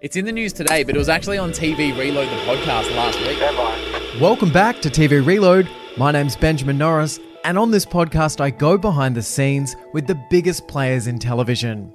It's in the news today, but it was actually on TV Reload the podcast last week. Welcome back to TV Reload. My name's Benjamin Norris, and on this podcast, I go behind the scenes with the biggest players in television.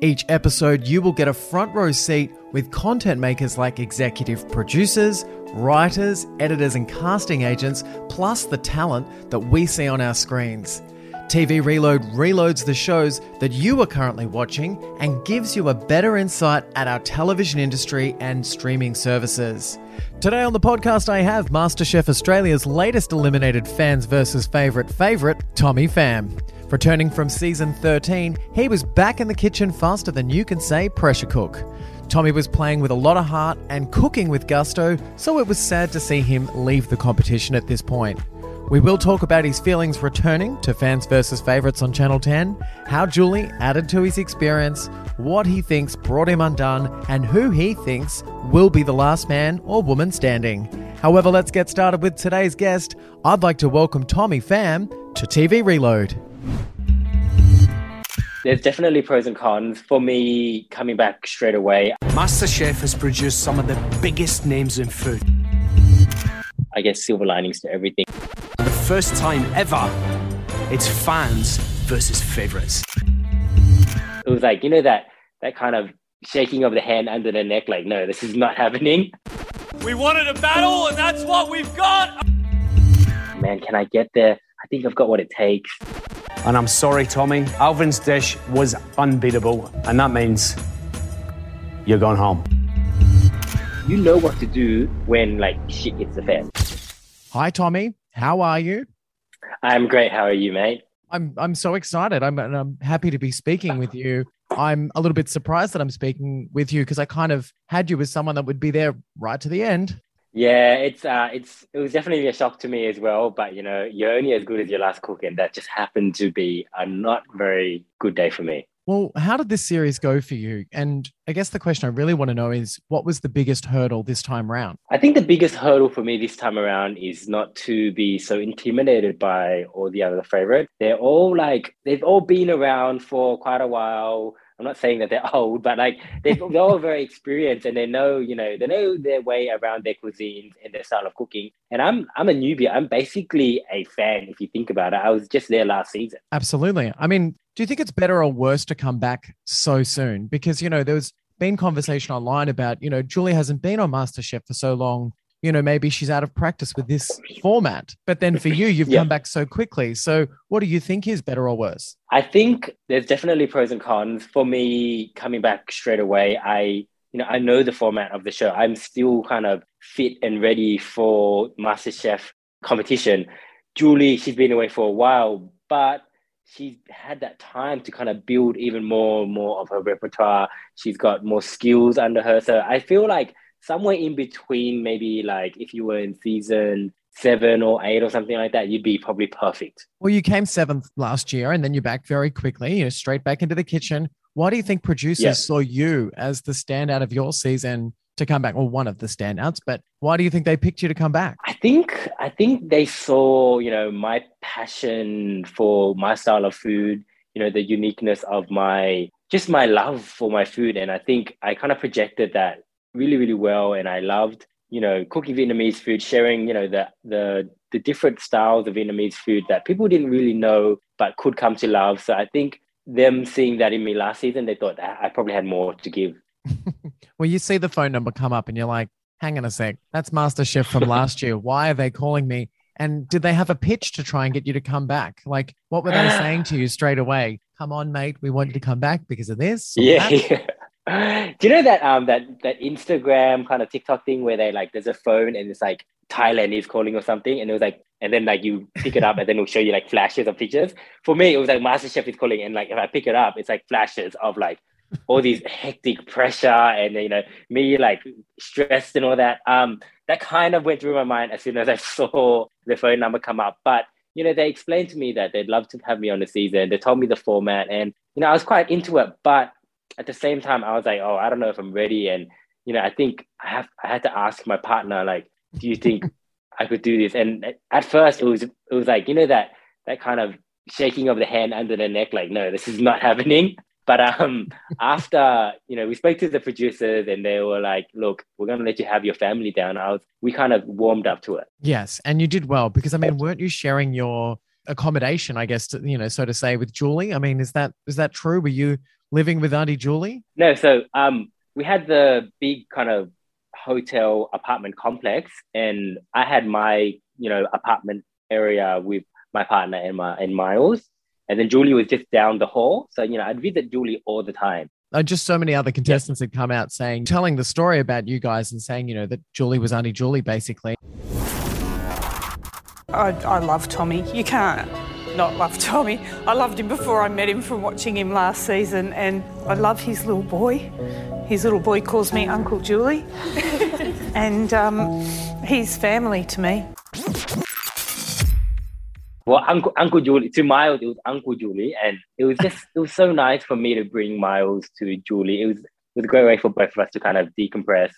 Each episode, you will get a front row seat with content makers like executive producers, writers, editors, and casting agents, plus the talent that we see on our screens. TV Reload reloads the shows that you are currently watching and gives you a better insight at our television industry and streaming services. Today on the podcast, I have MasterChef Australia's latest eliminated fans versus favourite favourite, Tommy Pham. Returning from season 13, he was back in the kitchen faster than you can say pressure cook. Tommy was playing with a lot of heart and cooking with gusto, so it was sad to see him leave the competition at this point. We will talk about his feelings returning to Fans vs. Favourites on Channel 10, how Julie added to his experience, what he thinks brought him undone, and who he thinks will be the last man or woman standing. However, let's get started with today's guest. I'd like to welcome Tommy Pham to TV Reload. There's definitely pros and cons. For me, coming back straight away, MasterChef has produced some of the biggest names in food. I guess silver linings to everything. The first time ever, it's fans versus favorites. It was like, you know, that that kind of shaking of the hand under the neck, like, no, this is not happening. We wanted a battle, and that's what we've got. Man, can I get there? I think I've got what it takes. And I'm sorry, Tommy, Alvin's dish was unbeatable, and that means you're going home. You know what to do when like shit hits the fan. Hi, Tommy. How are you? I'm great. How are you, mate? I'm I'm so excited. I'm and I'm happy to be speaking with you. I'm a little bit surprised that I'm speaking with you because I kind of had you as someone that would be there right to the end. Yeah, it's uh, it's it was definitely a shock to me as well. But you know, you're only as good as your last cook, and that just happened to be a not very good day for me. Well, how did this series go for you? And I guess the question I really want to know is what was the biggest hurdle this time round? I think the biggest hurdle for me this time around is not to be so intimidated by all the other favorites. They're all like they've all been around for quite a while. I'm not saying that they're old, but like they're, all very experienced and they know, you know, they know their way around their cuisines and their style of cooking. And I'm I'm a newbie. I'm basically a fan if you think about it. I was just there last season. Absolutely. I mean, do you think it's better or worse to come back so soon? Because you know, there's been conversation online about, you know, Julie hasn't been on MasterChef for so long. You know, maybe she's out of practice with this format. But then for you, you've Yeah. come back so quickly. So what do you think is better or worse? I think there's definitely pros and cons. For me, coming back straight away, I you know I know the format of the show. I'm still kind of fit and ready for MasterChef competition. Julie, she's been away for a while, but she's had that time to kind of build even more and more of her repertoire. She's got more skills under her. So I feel like somewhere in between, maybe like if you were in season seven or eight or something like that, you'd be probably perfect. Well, you came seventh last year and then you're back very quickly, you know, straight back into the kitchen. Why do you think producers Yeah. saw you as the standout of your season to come back? Well, one of the standouts, but why do you think they picked you to come back? I think I think they saw, you know, my passion for my style of food, you know, the uniqueness of my just my love for my food. And I think I kind of projected that really, really well. And I loved, you know, cooking Vietnamese food, sharing, you know, the the the different styles of Vietnamese food that people didn't really know but could come to love. So I think them seeing that in me last season, they thought "Ah, I probably had more to give. Well, you see the phone number come up and you're like, hang on a sec, that's MasterChef from last year. Why are they calling me? And did they have a pitch to try and get you to come back? Like, what were they saying to you straight away? Come on, mate, we want you to come back because of this. Yeah. yeah. Do you know that um that that Instagram kind of TikTok thing where they like there's a phone and it's like Thailand is calling or something and it was like and then like you pick it up and then it'll show you like flashes of pictures. For me, it was like MasterChef is calling and like if I pick it up, it's like flashes of like all these hectic pressure and you know me like stressed and all that. Um, that kind of went through my mind as soon as I saw the phone number come up. But you know, they explained to me that they'd love to have me on the season. They told me the format, and you know, I was quite into it. But at the same time, I was like, oh, I don't know if I'm ready. And you know, I think I have I had to ask my partner, like, do you think I could do this? And at first, it was it was like you know that that kind of shaking of the hand under the neck, like, no, this is not happening. But um, after you know, we spoke to the producers, and they were like, "Look, we're gonna let you have your family down." I was, we kind of warmed up to it. Yes, and you did well because I mean, weren't you sharing your accommodation? I guess to, you know, so to say, with Julie. I mean, is that is that true? Were you living with Auntie Julie? No, so um, we had the big kind of hotel apartment complex, and I had my you know apartment area with my partner and my and Miles, and then Julie was just down the hall. So you know, I'd visit Julie all the time. And just so many other contestants had come out saying, telling the story about you guys and saying, you know, that Julie was Auntie Julie, basically. I, I love Tommy. You can't not love Tommy. I loved him before I met him from watching him last season, and I love his little boy. His little boy calls me Uncle Julie, and um, he's family to me. Well, Uncle Uncle Julie to Miles, it was Uncle Julie, and it was just it was so nice for me to bring Miles to Julie. It was it was a great way for both of us to kind of decompress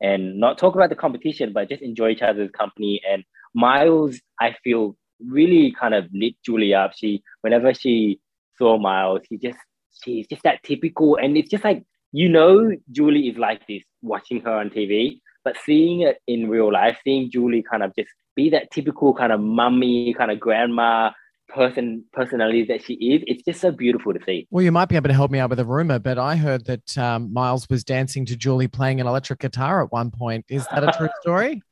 and not talk about the competition, but just enjoy each other's company. And Miles, I feel really kind of lit Julie up. She whenever she saw Miles, he just she's just that typical, and it's just like you know Julie is like this watching her on TV, but seeing it in real life, seeing Julie kind of just be that typical kind of mummy, kind of grandma person personality that she is, it's just so beautiful to see. Well, you might be able to help me out with a rumor, but I heard that um, Miles was dancing to Julie playing an electric guitar at one point. Is that a true story?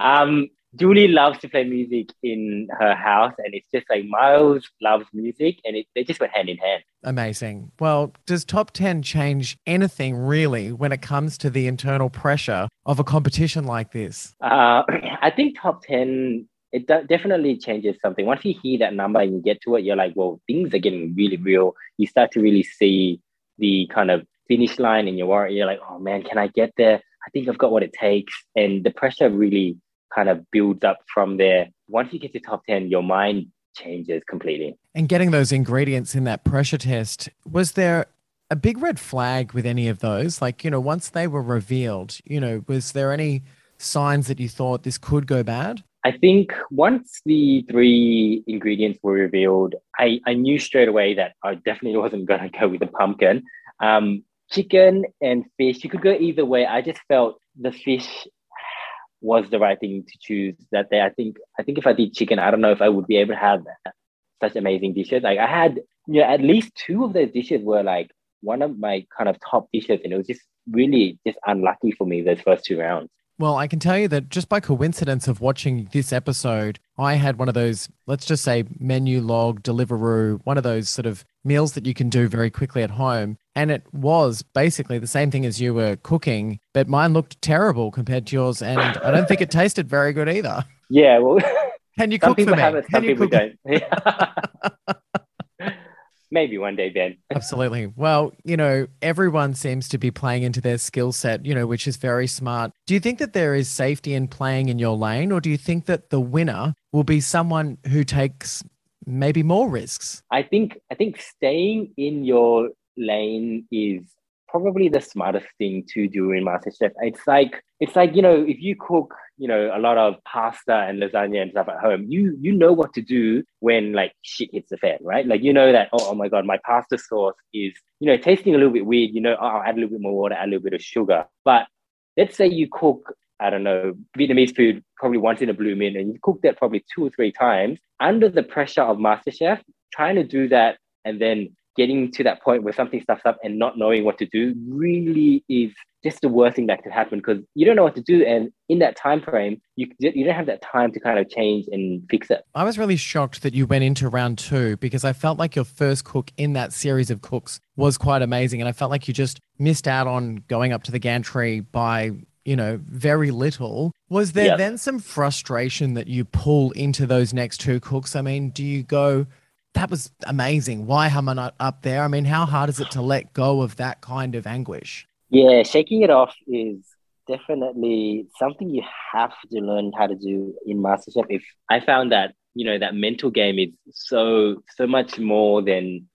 um, Julie loves to play music in her house, and it's just like Miles loves music, and it, they just went hand in hand. Amazing. Well, does top 10 change anything really when it comes to the internal pressure of a competition like this? Uh, I think top 10, it definitely changes something. Once you hear that number and you get to it, you're like, well, things are getting really real. You start to really see the kind of finish line, and you're, you're like, oh man, can I get there? I think I've got what it takes. And the pressure really kind of builds up from there. Once you get to top 10, your mind changes completely. And getting those ingredients in that pressure test, was there a big red flag with any of those? Like, you know, once they were revealed, you know, was there any signs that you thought this could go bad? I think once the three ingredients were revealed, I, I knew straight away that I definitely wasn't going to go with the pumpkin. Um, chicken and fish, you could go either way. I just felt the fish was the right thing to choose that day. I think I think if I did chicken, I don't know if I would be able to have such amazing dishes. Like I had, you know, at least two of those dishes were like one of my kind of top dishes, and it was just really just unlucky for me those first two rounds. Well, I can tell you that just by coincidence of watching this episode, I had one of those, let's just say, Menulog, Deliveroo, one of those sort of meals that you can do very quickly at home. And it was basically the same thing as you were cooking, but mine looked terrible compared to yours. And I don't think it tasted very good either. Yeah, well, can you cook for me? It, can you cook? don't. maybe one day, Ben. Absolutely. Well, you know, everyone seems to be playing into their skill set, you know, which is very smart. Do you think that there is safety in playing in your lane, or do you think that the winner will be someone who takes maybe more risks? I think I think staying in your lane is probably the smartest thing to do in MasterChef. It's like it's like you know if you cook you know a lot of pasta and lasagna and stuff at home, you you know what to do when like shit hits the fan, right? Like you know that oh, oh my god, my pasta sauce is you know tasting a little bit weird. You know oh, I'll add a little bit more water, add a little bit of sugar. But let's say you cook I don't know, Vietnamese food probably once in a blue moon, and you cook that probably two or three times under the pressure of MasterChef, trying to do that and then getting to that point where something stuffs up and not knowing what to do really is just the worst thing that could happen because you don't know what to do and in that time frame you you don't have that time to kind of change and fix it. I was really shocked that you went into round two because i felt like your first cook in that series of cooks was quite amazing and i felt like you just missed out on going up to the gantry by you know very little. Was there yep. then some frustration that you pull into those next two cooks? I mean do you go that was amazing. Why am I not up there? I mean, how hard is it to let go of that kind of anguish? Yeah, shaking it off is definitely something you have to learn how to do in MasterChef. If I found that, you know, that mental game is so, so much more than,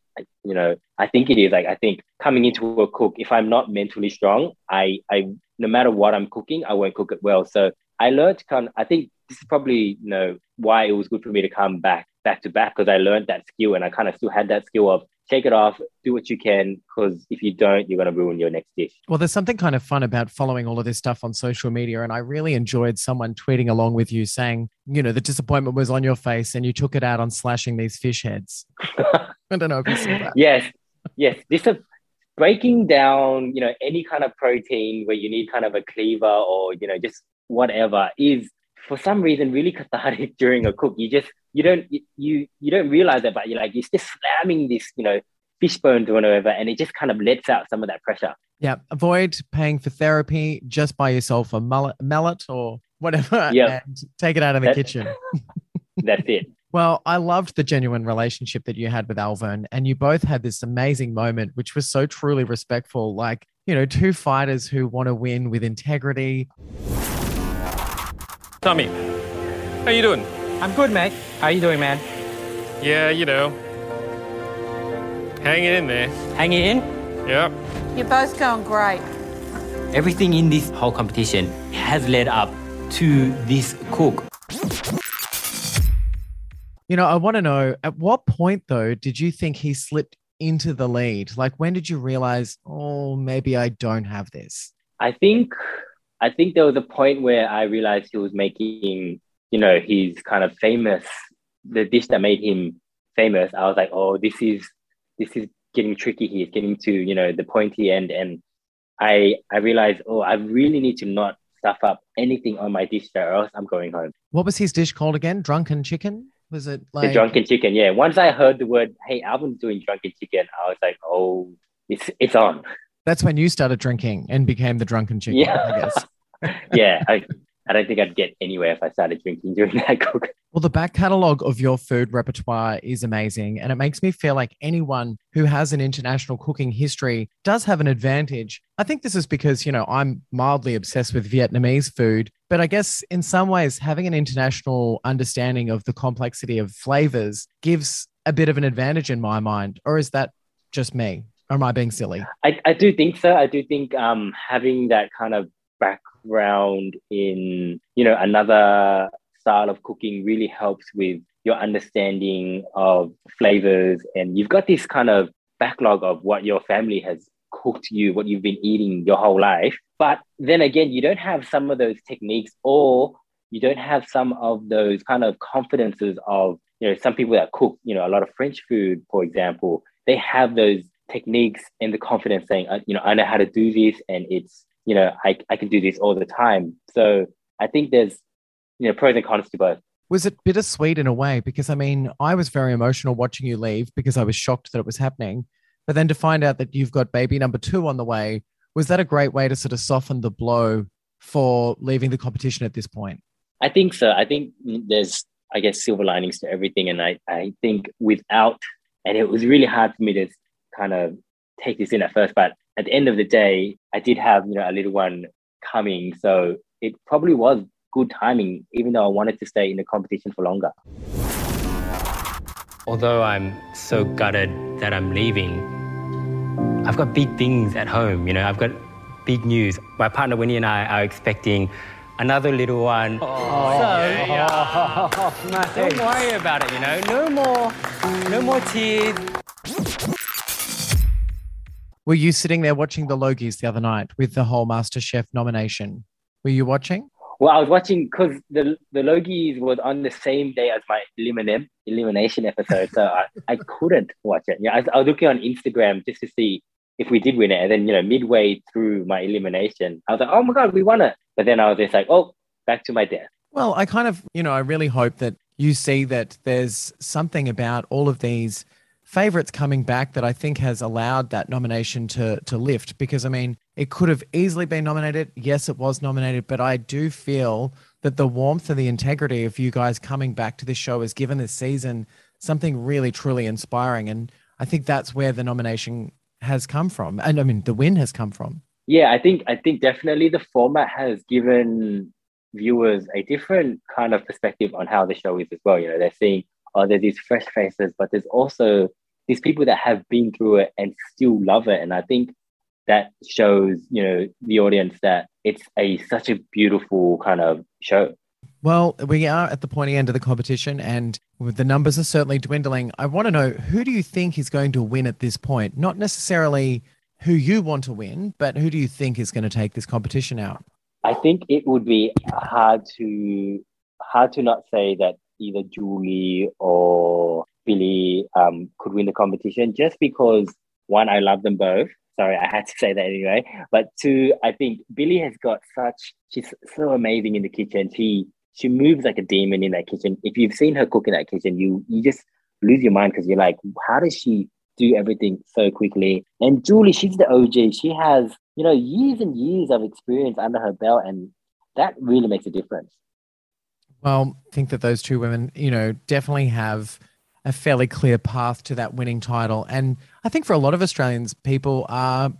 you know, I think it is. Like, I think coming into a cook, if I'm not mentally strong, I, I, no matter what I'm cooking, I won't cook it well. So I learned to kind of, I think this is probably, you know, why it was good for me to come back back to back because I learned that skill and I kind of still had that skill of take it off, do what you can, because if you don't, you're going to ruin your next dish. Well, there's something kind of fun about following all of this stuff on social media. And I really enjoyed someone tweeting along with you saying, you know, the disappointment was on your face and you took it out on slashing these fish heads. I don't know if you saw that. Yes, yes. This is breaking down, you know, any kind of protein where you need kind of a cleaver or, you know, just whatever is for some reason really cathartic during a cook. You just you don't you you don't realize it, but you're like you're just slamming this, you know, fish bones or whatever, and it just kind of lets out some of that pressure. Yeah. Avoid paying for therapy. Just buy yourself a mullet, mallet or whatever Yeah. and take it out of the That- kitchen. That's it. Well, I loved the genuine relationship that you had with Alvin, and you both had this amazing moment, which was so truly respectful. Like, you know, two fighters who want to win with integrity. Tommy, how you doing? I'm good, mate. How are you doing, man? Yeah, you know. Hanging in there. Hanging in? Yep. You're both going great. Everything in this whole competition has led up to this cook. You know, I want to know at what point, though, did you think he slipped into the lead? Like, when did you realize, oh, maybe I don't have this? I think I think there was a point where I realized he was making, you know, his kind of famous the dish that made him famous. I was like, oh, this is this is getting tricky here. It's getting to, you know, the pointy end. And I I realized, oh, I really need to not stuff up anything on my dish or else I'm going home. What was his dish called again? Drunken chicken? Was it like the drunken chicken, yeah. Once I heard the word, hey, Alvin's doing drunken chicken, I was like, oh, it's it's on. that's when you started drinking and became the drunken chicken? Yeah. I guess. yeah. I, I don't think I'd get anywhere if I started drinking during that cook. Well, the back catalogue of your food repertoire is amazing. And it makes me feel like anyone who has an international cooking history does have an advantage. I think this is because, you know, I'm mildly obsessed with Vietnamese food. But I guess in some ways, having an international understanding of the complexity of flavors gives a bit of an advantage in my mind. Or is that just me? Or am I being silly? I, I do think so. I do think um, having that kind of background in, you know, another style of cooking really helps with your understanding of flavors. And you've got this kind of backlog of what your family has cooked you, what you've been eating your whole life. But then again, you don't have some of those techniques or you don't have some of those kind of confidences of, you know, some people that cook, you know, a lot of French food, for example, they have those techniques and the confidence saying, uh, you know, I know how to do this and it's, you know, I, I can do this all the time. So I think there's, you know, pros and cons to both. Was it bittersweet in a way? Because I mean, I was very emotional watching you leave because I was shocked that it was happening. But then to find out that you've got baby number two on the way, was that a great way to sort of soften the blow for leaving the competition at this point? I think so. I think there's, I guess, silver linings to everything. And I, I think without, and it was really hard for me to kind of take this in at first, but at the end of the day, I did have, you know, a little one coming. So it probably was good timing, even though I wanted to stay in the competition for longer. Although I'm so gutted that I'm leaving, I've got big things at home. You know, I've got big news. My partner Winnie and I are expecting another little one. Oh, so don't worry about it. You know, no more, no more tears. Were you sitting there watching the Logies the other night with the whole MasterChef nomination? Were you watching? Well, I was watching because the the Logies was on the same day as my elimination elimination episode, so I, I couldn't watch it. Yeah, I, I was looking on Instagram just to see if we did win it, and then you know midway through my elimination, I was like, oh my god, we won it! But then I was just like, oh, back to my death. Well, I kind of, you know, I really hope that you see that there's something about all of these favorites coming back that I think has allowed that nomination to to lift because I mean, it could have easily been nominated. Yes, it was nominated, but I do feel that the warmth and the integrity of you guys coming back to this show has given this season something really truly inspiring and I think that's where the nomination has come from. And I mean, the win has come from. Yeah, I think I think definitely the format has given viewers a different kind of perspective on how the show is as well. You know, they're seeing oh, there's these fresh faces, but there's also these people that have been through it and still love it. And I think that shows, you know, the audience that it's a such a beautiful kind of show. Well, we are at the pointy end of the competition, and the numbers are certainly dwindling. I want to know who do you think is going to win at this point? Not necessarily who you want to win, but who do you think is going to take this competition out? I think it would be hard to hard to not say that either Julie or Billie um, could win the competition just because one, I love them both. Sorry, I had to say that anyway. But two, I think Billie has got such she's so amazing in the kitchen. She she moves like a demon in that kitchen. If you've seen her cook in that kitchen, you you just lose your mind because you're like, how does she do everything so quickly? And Julie, she's the OG. She has, you know, years and years of experience under her belt, and that really makes a difference. Well, I think that those two women, you know, definitely have a fairly clear path to that winning title. And I think for a lot of Australians, people are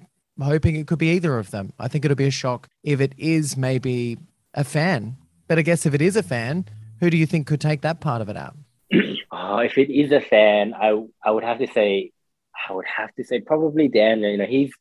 hoping it could be either of them. I think it'll be a shock if it is maybe a fan but I guess if it is a fan, who do you think could take that part of it out? oh, if it is a fan, I I would have to say, I would have to say probably Dan. You know, he's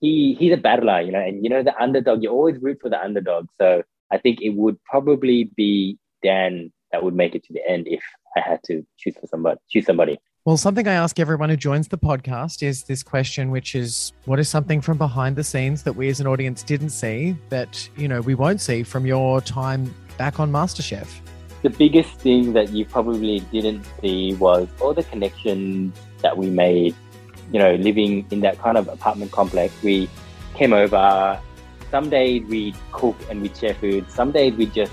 he he's a battler. You know, and you know the underdog. You always root for the underdog. So I think it would probably be Dan that would make it to the end if I had to choose for somebody. Choose somebody. Well, something I ask everyone who joins the podcast is this question, which is what is something from behind the scenes that we as an audience didn't see that, you know, we won't see from your time back on MasterChef? The biggest thing that you probably didn't see was all the connections that we made, you know, living in that kind of apartment complex. We came over, some days we cook and we share food, some days we just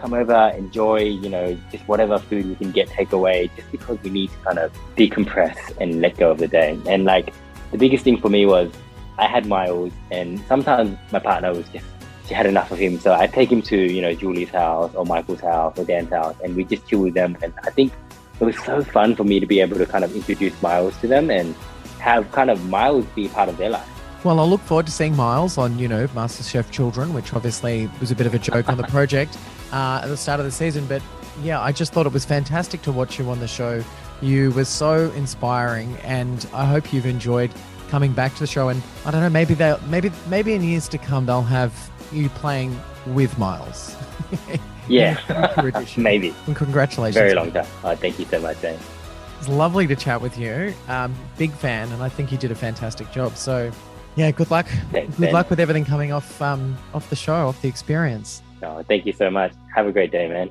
come over, enjoy, you know, just whatever food we can get takeaway, just because we need to kind of decompress and let go of the day. And like the biggest thing for me was I had Miles, and sometimes my partner was just she had enough of him, so I take him to you know Julie's house or Michael's house or Dan's house, and we just chill with them. And I think it was so fun for me to be able to kind of introduce Miles to them and have kind of Miles be part of their life. Well, I look forward to seeing Miles on, you know, MasterChef Children, which obviously was a bit of a joke on the project uh, at the start of the season. But yeah, I just thought it was fantastic to watch you on the show. You were so inspiring, and I hope you've enjoyed coming back to the show. And I don't know, maybe they maybe maybe in years to come they'll have you playing with Miles. yeah, maybe. And congratulations. Very long time. Oh, thank you so much, James. It's lovely to chat with you. Um, big fan, and I think you did a fantastic job. So yeah, good luck. Thanks, good ben. luck with everything coming off um, off the show, off the experience. Oh, thank you so much. Have a great day, man.